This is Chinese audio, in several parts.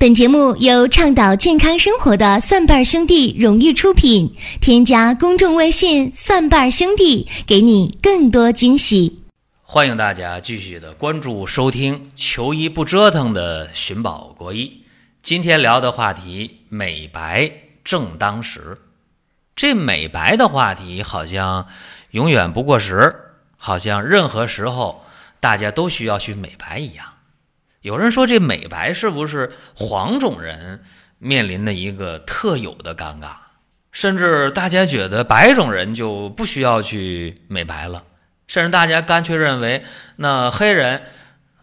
本节目由倡导健康生活的蒜瓣兄弟荣誉出品。添加公众微信“蒜瓣兄弟”，给你更多惊喜。欢迎大家继续的关注收听“求医不折腾”的寻宝国医。今天聊的话题：美白正当时。这美白的话题好像永远不过时，好像任何时候大家都需要去美白一样。有人说，这美白是不是黄种人面临的一个特有的尴尬？甚至大家觉得白种人就不需要去美白了，甚至大家干脆认为，那黑人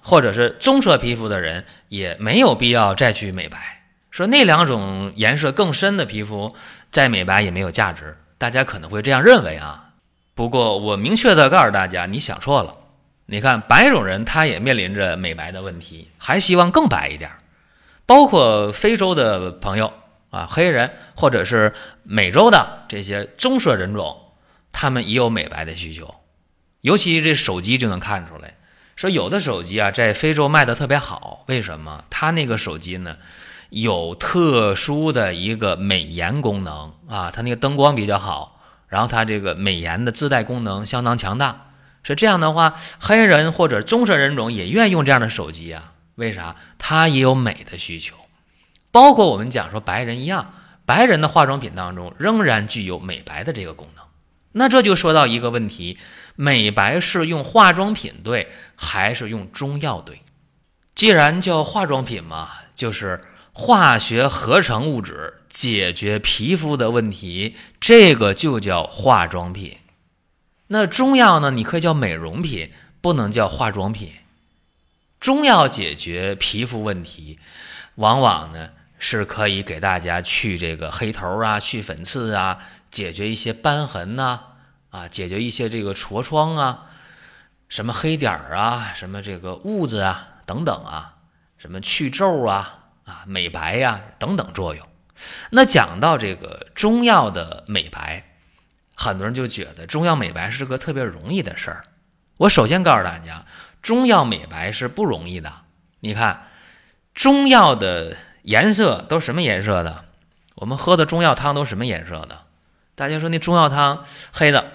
或者是棕色皮肤的人也没有必要再去美白，说那两种颜色更深的皮肤再美白也没有价值。大家可能会这样认为啊。不过我明确的告诉大家，你想错了。你看，白种人他也面临着美白的问题，还希望更白一点。包括非洲的朋友啊，黑人或者是美洲的这些棕色人种，他们也有美白的需求。尤其这手机就能看出来，说有的手机啊，在非洲卖的特别好。为什么？它那个手机呢，有特殊的一个美颜功能啊，它那个灯光比较好，然后它这个美颜的自带功能相当强大。是这样的话，黑人或者棕色人种也愿意用这样的手机啊？为啥？他也有美的需求，包括我们讲说白人一样，白人的化妆品当中仍然具有美白的这个功能。那这就说到一个问题：美白是用化妆品对，还是用中药对？既然叫化妆品嘛，就是化学合成物质解决皮肤的问题，这个就叫化妆品。那中药呢？你可以叫美容品，不能叫化妆品。中药解决皮肤问题，往往呢是可以给大家去这个黑头啊、去粉刺啊，解决一些斑痕呐，啊，解决一些这个痤疮啊，什么黑点儿啊，什么这个痦子啊等等啊，什么去皱啊啊、美白呀等等作用。那讲到这个中药的美白。很多人就觉得中药美白是个特别容易的事儿。我首先告诉大家，中药美白是不容易的。你看，中药的颜色都什么颜色的？我们喝的中药汤都什么颜色的？大家说那中药汤黑的，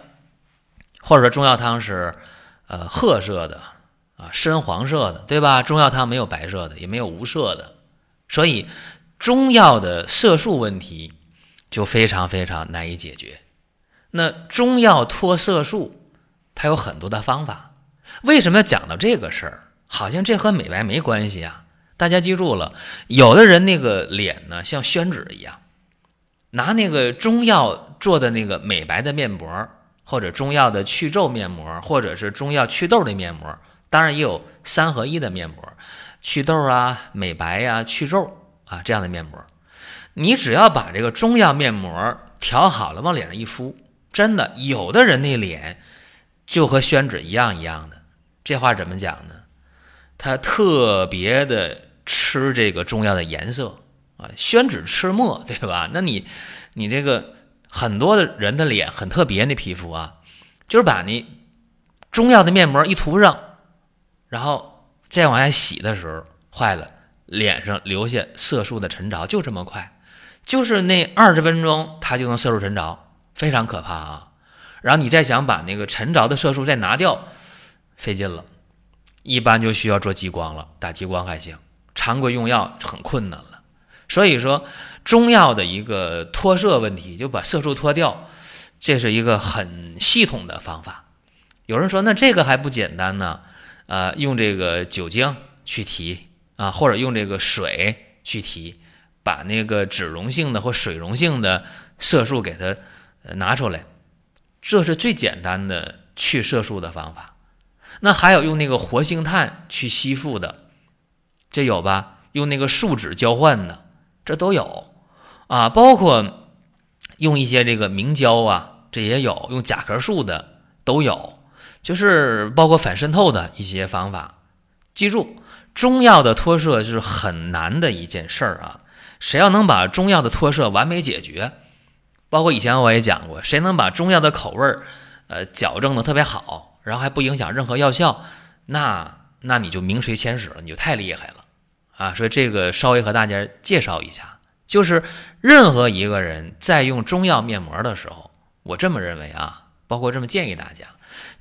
或者说中药汤是呃褐色的啊，深黄色的，对吧？中药汤没有白色的，也没有无色的，所以中药的色素问题就非常非常难以解决。那中药脱色素，它有很多的方法。为什么要讲到这个事儿？好像这和美白没关系啊！大家记住了，有的人那个脸呢像宣纸一样，拿那个中药做的那个美白的面膜，或者中药的去皱面膜，或者是中药祛痘的面膜，当然也有三合一的面膜，祛痘啊、美白呀、去皱啊这样的面膜。你只要把这个中药面膜调好了，往脸上一敷。真的，有的人那脸就和宣纸一样一样的，这话怎么讲呢？他特别的吃这个中药的颜色啊，宣纸吃墨，对吧？那你你这个很多的人的脸很特别，那皮肤啊，就是把你中药的面膜一涂上，然后再往下洗的时候，坏了，脸上留下色素的沉着，就这么快，就是那二十分钟，它就能色素沉着。非常可怕啊！然后你再想把那个沉着的色素再拿掉，费劲了。一般就需要做激光了，打激光还行，常规用药很困难了。所以说，中药的一个脱色问题，就把色素脱掉，这是一个很系统的方法。有人说，那这个还不简单呢？呃，用这个酒精去提啊，或者用这个水去提，把那个脂溶性的或水溶性的色素给它。拿出来，这是最简单的去色素的方法。那还有用那个活性炭去吸附的，这有吧？用那个树脂交换的，这都有啊。包括用一些这个明胶啊，这也有。用甲壳素的都有，就是包括反渗透的一些方法。记住，中药的脱色是很难的一件事儿啊。谁要能把中药的脱色完美解决？包括以前我也讲过，谁能把中药的口味儿，呃，矫正的特别好，然后还不影响任何药效，那那你就名垂千史了，你就太厉害了，啊，所以这个稍微和大家介绍一下，就是任何一个人在用中药面膜的时候，我这么认为啊，包括这么建议大家，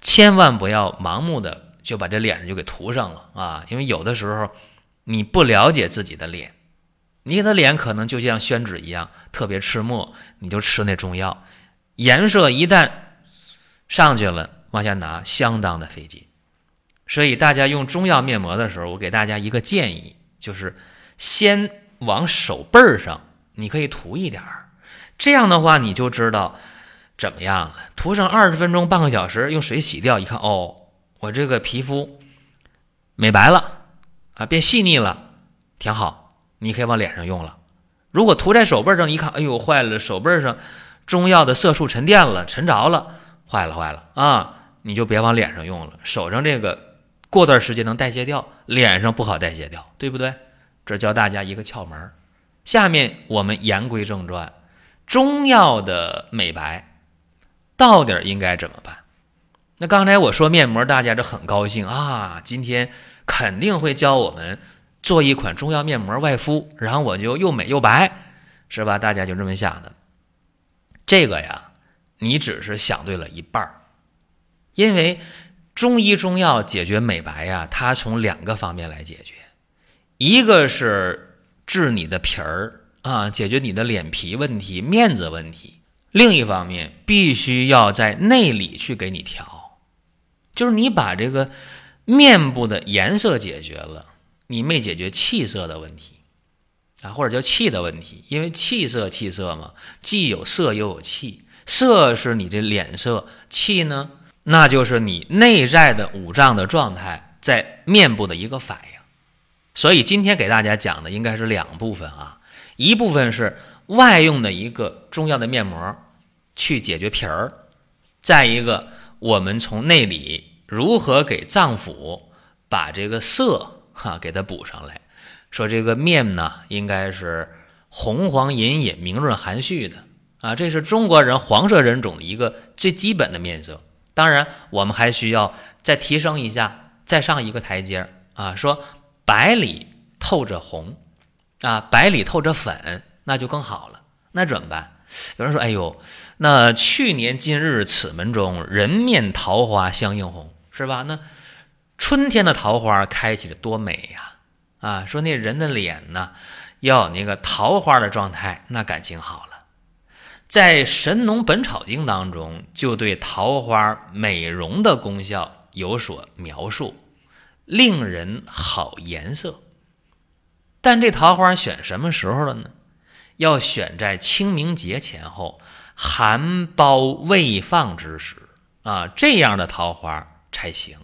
千万不要盲目的就把这脸上就给涂上了啊，因为有的时候你不了解自己的脸，你的脸可能就像宣纸一样特别吃墨，你就吃那中药，颜色一旦上去了，往下拿相当的费劲。所以大家用中药面膜的时候，我给大家一个建议，就是先往手背儿上，你可以涂一点儿，这样的话你就知道怎么样了。涂上二十分钟、半个小时，用水洗掉，一看哦，我这个皮肤美白了啊，变细腻了，挺好，你可以往脸上用了。如果涂在手背上，一看，哎呦，坏了，手背上中药的色素沉淀了，沉着了，坏了，坏了啊，你就别往脸上用了，手上这个。过段时间能代谢掉，脸上不好代谢掉，对不对？这教大家一个窍门。下面我们言归正传，中药的美白到底应该怎么办？那刚才我说面膜，大家就很高兴啊，今天肯定会教我们做一款中药面膜外敷，然后我就又美又白，是吧？大家就这么想的。这个呀，你只是想对了一半儿，因为。中医中药解决美白呀，它从两个方面来解决，一个是治你的皮儿啊，解决你的脸皮问题、面子问题；另一方面，必须要在内里去给你调，就是你把这个面部的颜色解决了，你没解决气色的问题啊，或者叫气的问题，因为气色气色嘛，既有色又有气，色是你的脸色，气呢？那就是你内在的五脏的状态在面部的一个反应，所以今天给大家讲的应该是两部分啊，一部分是外用的一个中药的面膜去解决皮儿，再一个我们从内里如何给脏腑把这个色哈给它补上来，说这个面呢应该是红黄隐隐、明润含蓄的啊，这是中国人黄色人种的一个最基本的面色。当然，我们还需要再提升一下，再上一个台阶啊！说白里透着红，啊，白里透着粉，那就更好了。那怎么办？有人说：“哎呦，那去年今日此门中，人面桃花相映红，是吧？那春天的桃花开起来多美呀！啊，说那人的脸呢，要有那个桃花的状态，那感情好了。”在《神农本草经》当中，就对桃花美容的功效有所描述，令人好颜色。但这桃花选什么时候了呢？要选在清明节前后，含苞未放之时啊，这样的桃花才行。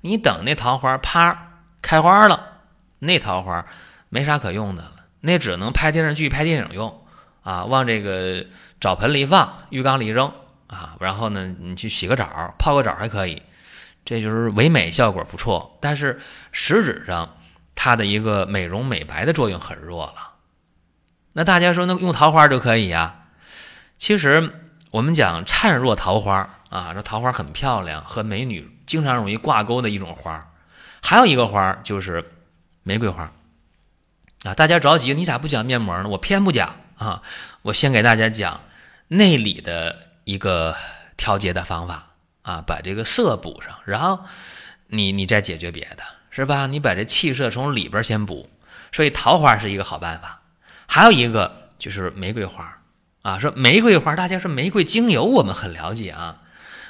你等那桃花啪开花了，那桃花没啥可用的了，那只能拍电视剧、拍电影用啊，往这个。澡盆里放，浴缸里扔啊，然后呢，你去洗个澡，泡个澡还可以，这就是唯美效果不错。但是实质上，它的一个美容美白的作用很弱了。那大家说，那用桃花就可以啊？其实我们讲灿若桃花啊，这桃花很漂亮，和美女经常容易挂钩的一种花。还有一个花就是玫瑰花啊。大家着急，你咋不讲面膜呢？我偏不讲啊，我先给大家讲。内里的一个调节的方法啊，把这个色补上，然后你你再解决别的，是吧？你把这气色从里边先补，所以桃花是一个好办法。还有一个就是玫瑰花啊，说玫瑰花，大家说玫瑰精油我们很了解啊，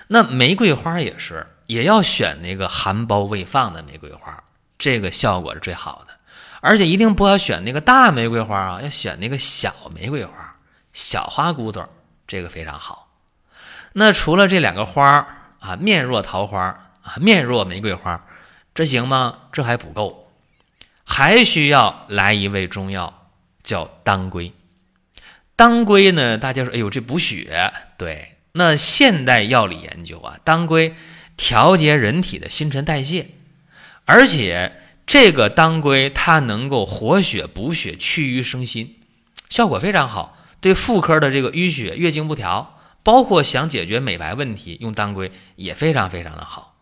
那玫瑰花也是，也要选那个含苞未放的玫瑰花，这个效果是最好的，而且一定不要选那个大玫瑰花啊，要选那个小玫瑰花，小花骨朵。这个非常好。那除了这两个花儿啊，面若桃花啊，面若玫瑰花，这行吗？这还不够，还需要来一味中药，叫当归。当归呢，大家说，哎呦，这补血。对，那现代药理研究啊，当归调节人体的新陈代谢，而且这个当归它能够活血补血、去瘀生新，效果非常好。对妇科的这个淤血、月经不调，包括想解决美白问题，用当归也非常非常的好。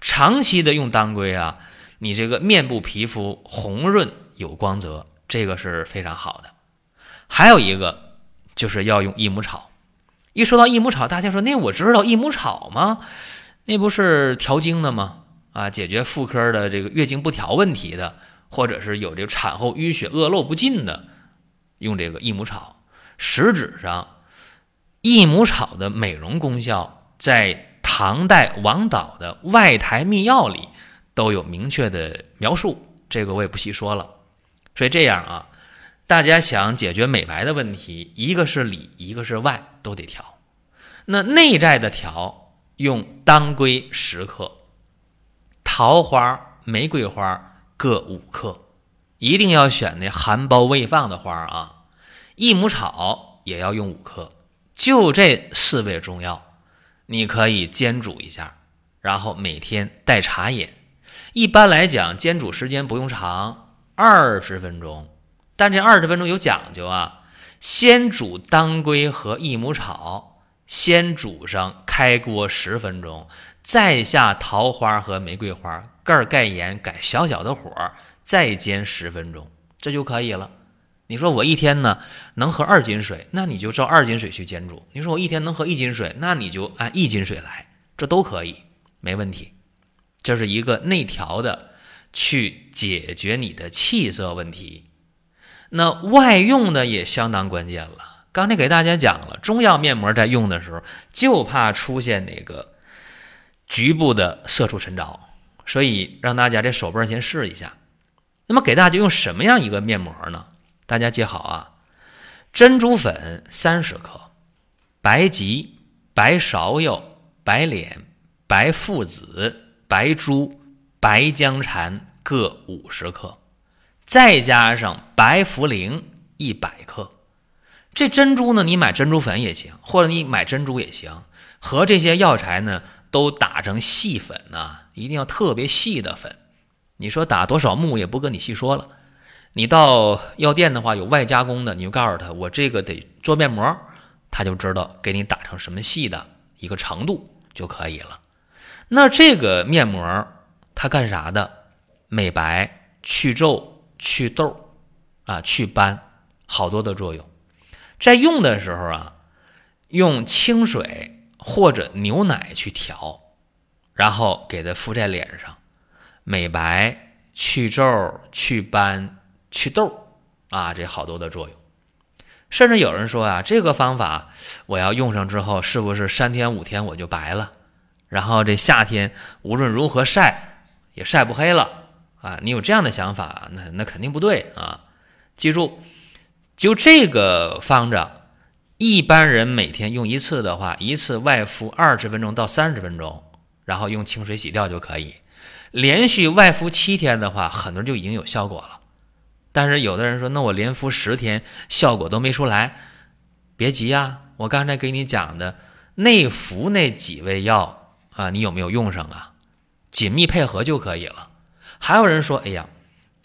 长期的用当归啊，你这个面部皮肤红润有光泽，这个是非常好的。还有一个就是要用益母草。一说到益母草，大家说那我知道益母草吗？那不是调经的吗？啊，解决妇科的这个月经不调问题的，或者是有这个产后淤血恶露不尽的，用这个益母草。实质上，益母草的美容功效，在唐代王导的《外台秘要》里都有明确的描述，这个我也不细说了。所以这样啊。大家想解决美白的问题，一个是里，一个是外，都得调。那内在的调，用当归十克，桃花、玫瑰花各五克，一定要选那含苞未放的花啊。益母草也要用五克，就这四味中药，你可以煎煮一下，然后每天代茶饮。一般来讲，煎煮时间不用长，二十分钟。但这二十分钟有讲究啊，先煮当归和益母草，先煮上，开锅十分钟，再下桃花和玫瑰花，盖盖盐，改小小的火，再煎十分钟，这就可以了。你说我一天呢能喝二斤水，那你就照二斤水去煎煮。你说我一天能喝一斤水，那你就按一斤水来，这都可以，没问题。这是一个内调的，去解决你的气色问题。那外用的也相当关键了。刚才给大家讲了，中药面膜在用的时候，就怕出现那个局部的色素沉着，所以让大家这手背先试一下。那么给大家用什么样一个面膜呢？大家记好啊：珍珠粉三十克，白及、白芍药、白脸、白附子、白术、白姜蝉各五十克。再加上白茯苓一百克，这珍珠呢，你买珍珠粉也行，或者你买珍珠也行，和这些药材呢都打成细粉呢，一定要特别细的粉。你说打多少目也不跟你细说了。你到药店的话，有外加工的，你就告诉他我这个得做面膜，他就知道给你打成什么细的一个程度就可以了。那这个面膜它干啥的？美白、去皱。祛痘，啊，祛斑，好多的作用。在用的时候啊，用清水或者牛奶去调，然后给它敷在脸上，美白、去皱、祛斑、祛痘，啊，这好多的作用。甚至有人说啊，这个方法我要用上之后，是不是三天五天我就白了？然后这夏天无论如何晒也晒不黑了。啊，你有这样的想法，那那肯定不对啊！记住，就这个方子，一般人每天用一次的话，一次外敷二十分钟到三十分钟，然后用清水洗掉就可以。连续外敷七天的话，很多人就已经有效果了。但是有的人说，那我连敷十天效果都没出来，别急呀！我刚才给你讲的内服那几味药啊，你有没有用上啊？紧密配合就可以了。还有人说：“哎呀，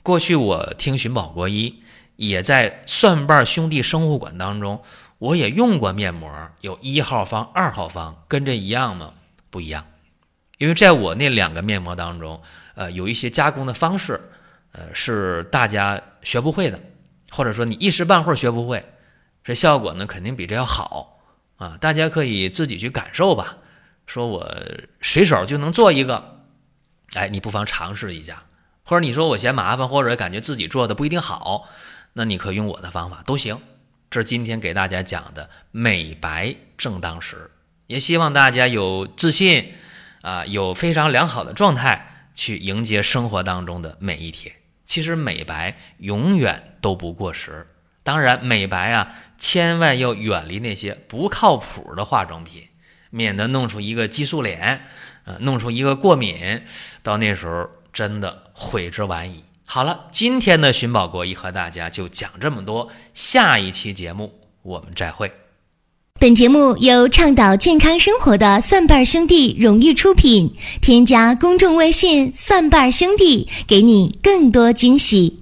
过去我听寻宝国医，也在蒜瓣兄弟生物馆当中，我也用过面膜，有一号方、二号方，跟这一样吗？不一样，因为在我那两个面膜当中，呃，有一些加工的方式，呃，是大家学不会的，或者说你一时半会儿学不会，这效果呢肯定比这要好啊！大家可以自己去感受吧。说我随手就能做一个，哎，你不妨尝试一下。”或者你说我嫌麻烦，或者感觉自己做的不一定好，那你可用我的方法都行。这是今天给大家讲的美白正当时，也希望大家有自信啊，有非常良好的状态去迎接生活当中的每一天。其实美白永远都不过时。当然，美白啊，千万要远离那些不靠谱的化妆品，免得弄出一个激素脸，呃，弄出一个过敏，到那时候。真的悔之晚矣。好了，今天的寻宝国医和大家就讲这么多，下一期节目我们再会。本节目由倡导健康生活的蒜瓣兄弟荣誉出品，添加公众微信“蒜瓣兄弟”，给你更多惊喜。